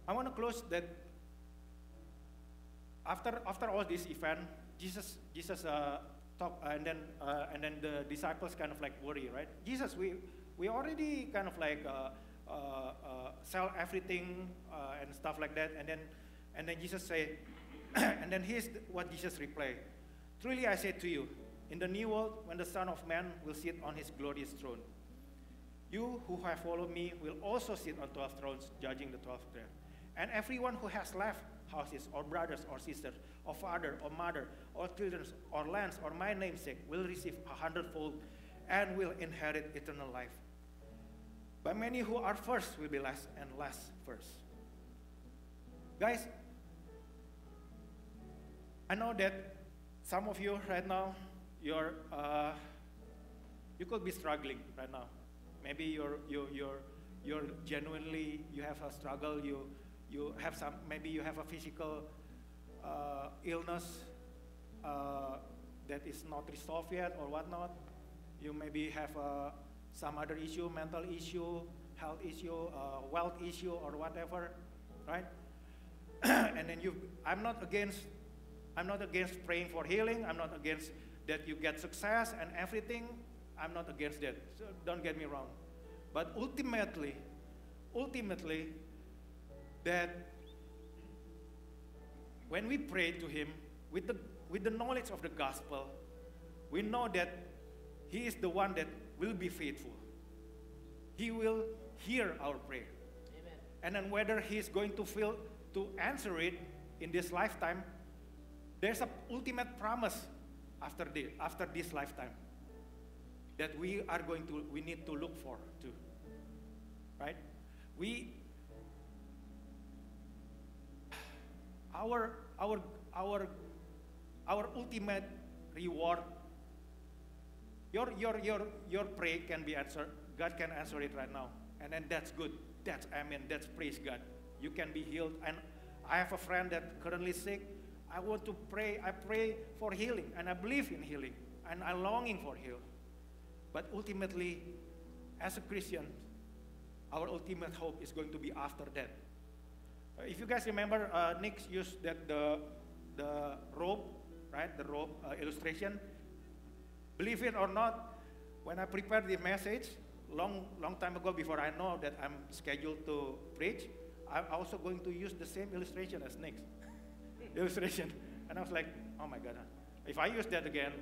I want to close that after after all this event, Jesus Jesus uh, talk and then uh, and then the disciples kind of like worry, right? Jesus, we we already kind of like uh, uh, uh sell everything uh, and stuff like that, and then and then Jesus say, and then here's what Jesus replied: Truly I say to you, in the new world, when the Son of Man will sit on his glorious throne, you who have followed me will also sit on twelve thrones, judging the twelve there. And everyone who has left houses or brothers or sisters or father or mother or children or lands or my namesake will receive a hundredfold and will inherit eternal life. But many who are first will be last and last first. Guys, I know that some of you right now, you're, uh, you could be struggling right now. Maybe you're, you're, you're, you're genuinely, you have a struggle, you, you have some, maybe you have a physical uh, illness uh, that is not resolved yet or whatnot. You maybe have uh, some other issue, mental issue, health issue, uh, wealth issue, or whatever, right? and then you, I'm not against, I'm not against praying for healing. I'm not against that you get success and everything. I'm not against that. So don't get me wrong. But ultimately, ultimately, that when we pray to Him with the, with the knowledge of the gospel, we know that He is the one that will be faithful. He will hear our prayer. Amen. And then whether He is going to feel to answer it in this lifetime, there's an ultimate promise after this, after this lifetime that we are going to we need to look for too. Right? We our, our, our, our ultimate reward, your, your, your, your prayer can be answered. God can answer it right now. And then that's good. That's amen. That's praise God. You can be healed. And I have a friend that currently sick. I want to pray. I pray for healing. And I believe in healing. And I'm longing for healing. But ultimately, as a Christian, our ultimate hope is going to be after that. Uh, if you guys remember, uh, Nick used that the, the rope, right, the rope uh, illustration. Believe it or not, when I prepared the message, long, long time ago before I know that I'm scheduled to preach, I'm also going to use the same illustration as Nick's illustration. And I was like, oh my God, if I use that again,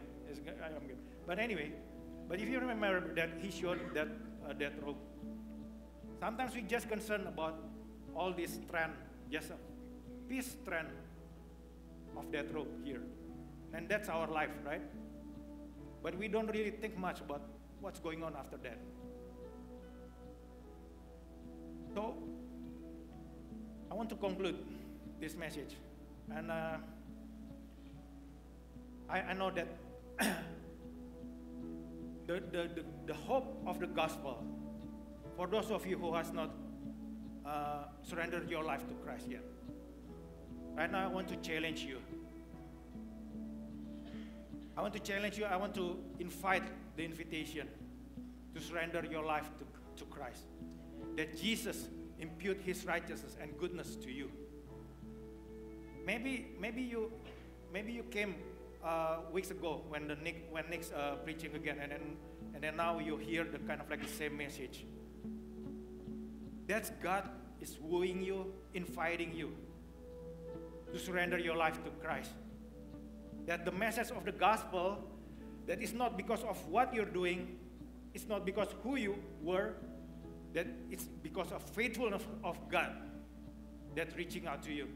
I'm good. But anyway, but if you remember that he showed that, uh, that rope, sometimes we just concerned about all this trend, just a piece trend of that rope here. And that's our life, right? But we don't really think much about what's going on after that. So, I want to conclude this message. And uh, I, I know that the, the, the, the hope of the gospel, for those of you who has not uh, surrendered your life to Christ yet. Right now, I want to challenge you. I want to challenge you. I want to invite the invitation to surrender your life to, to Christ. That Jesus impute his righteousness and goodness to you. Maybe, maybe you, maybe you came uh, weeks ago when the Nick, when Nick's uh, preaching again, and then, and then now you hear the kind of like the same message. That's God is wooing you, inviting you. to surrender your life to Christ. That the message of the gospel that is not because of what you're doing, it's not because who you were, that it's because of faithfulness of God that reaching out to you.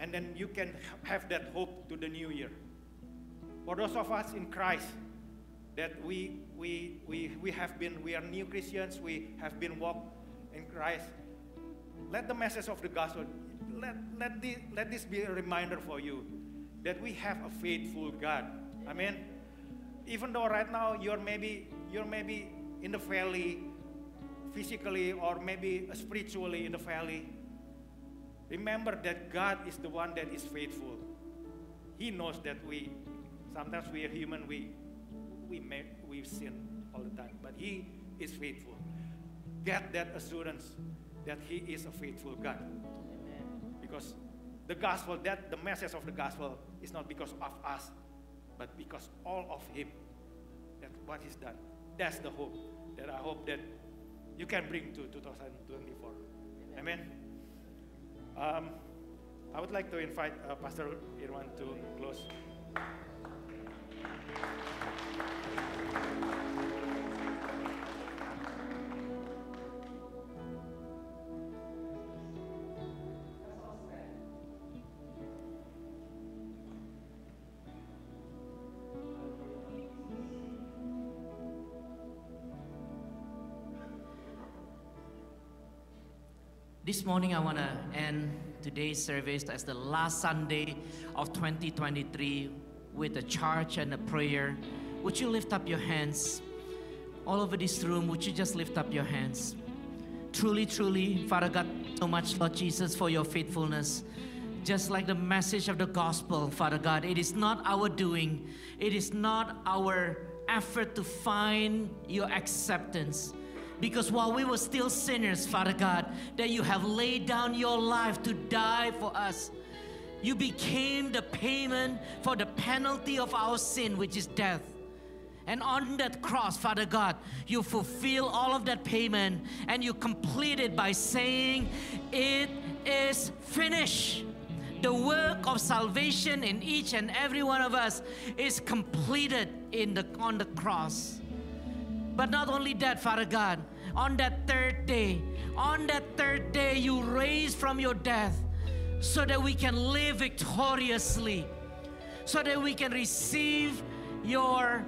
And then you can have that hope to the new year. For those of us in Christ, that we, we, we, we have been, we are new Christians, we have been walked in Christ, let the message of the gospel, let, let, this, let this be a reminder for you that we have a faithful God. Amen. Even though right now you're maybe, you're maybe in the valley, physically or maybe spiritually in the valley, remember that God is the one that is faithful. He knows that we, sometimes we are human, we, we, may, we sin all the time, but He is faithful. Get that assurance that He is a faithful God. Amen. Because the gospel, that the message of the gospel is not because of us, but because all of Him. That what He's done. That's the hope that I hope that you can bring to 2024. Amen. Um, I would like to invite uh, Pastor Irwan to close. This morning, I want to end today's service as the last Sunday of 2023 with a charge and a prayer. Would you lift up your hands? All over this room, would you just lift up your hands? Truly, truly, Father God, so much, Lord Jesus, for your faithfulness. Just like the message of the gospel, Father God, it is not our doing, it is not our effort to find your acceptance because while we were still sinners, Father God, that you have laid down your life to die for us. You became the payment for the penalty of our sin, which is death. And on that cross, Father God, you fulfill all of that payment and you complete it by saying, It is finished. The work of salvation in each and every one of us is completed in the, on the cross. But not only that, Father God, on that third day, on that third day, you raise from your death so that we can live victoriously, so that we can receive your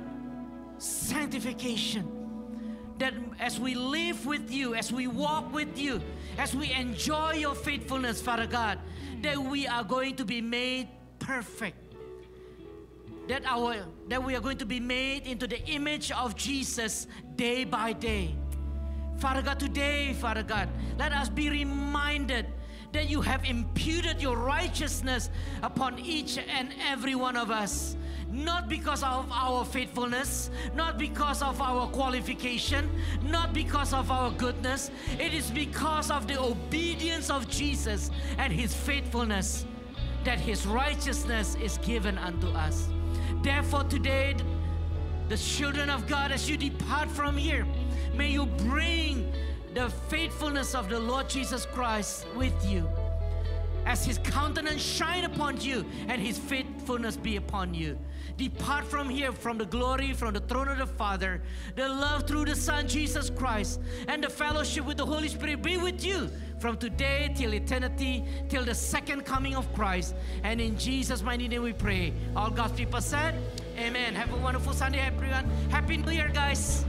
sanctification. That as we live with you, as we walk with you, as we enjoy your faithfulness, Father God, that we are going to be made perfect. That our that we are going to be made into the image of Jesus day by day. Father God, today, Father God, let us be reminded that you have imputed your righteousness upon each and every one of us. Not because of our faithfulness, not because of our qualification, not because of our goodness. It is because of the obedience of Jesus and his faithfulness that his righteousness is given unto us. Therefore, today, the children of God, as you depart from here, May you bring the faithfulness of the Lord Jesus Christ with you. As his countenance shine upon you and his faithfulness be upon you. Depart from here from the glory from the throne of the Father, the love through the Son Jesus Christ, and the fellowship with the Holy Spirit be with you from today till eternity, till the second coming of Christ. And in Jesus' mighty name we pray. All God's people said, Amen. Have a wonderful Sunday, everyone. Happy New Year, guys.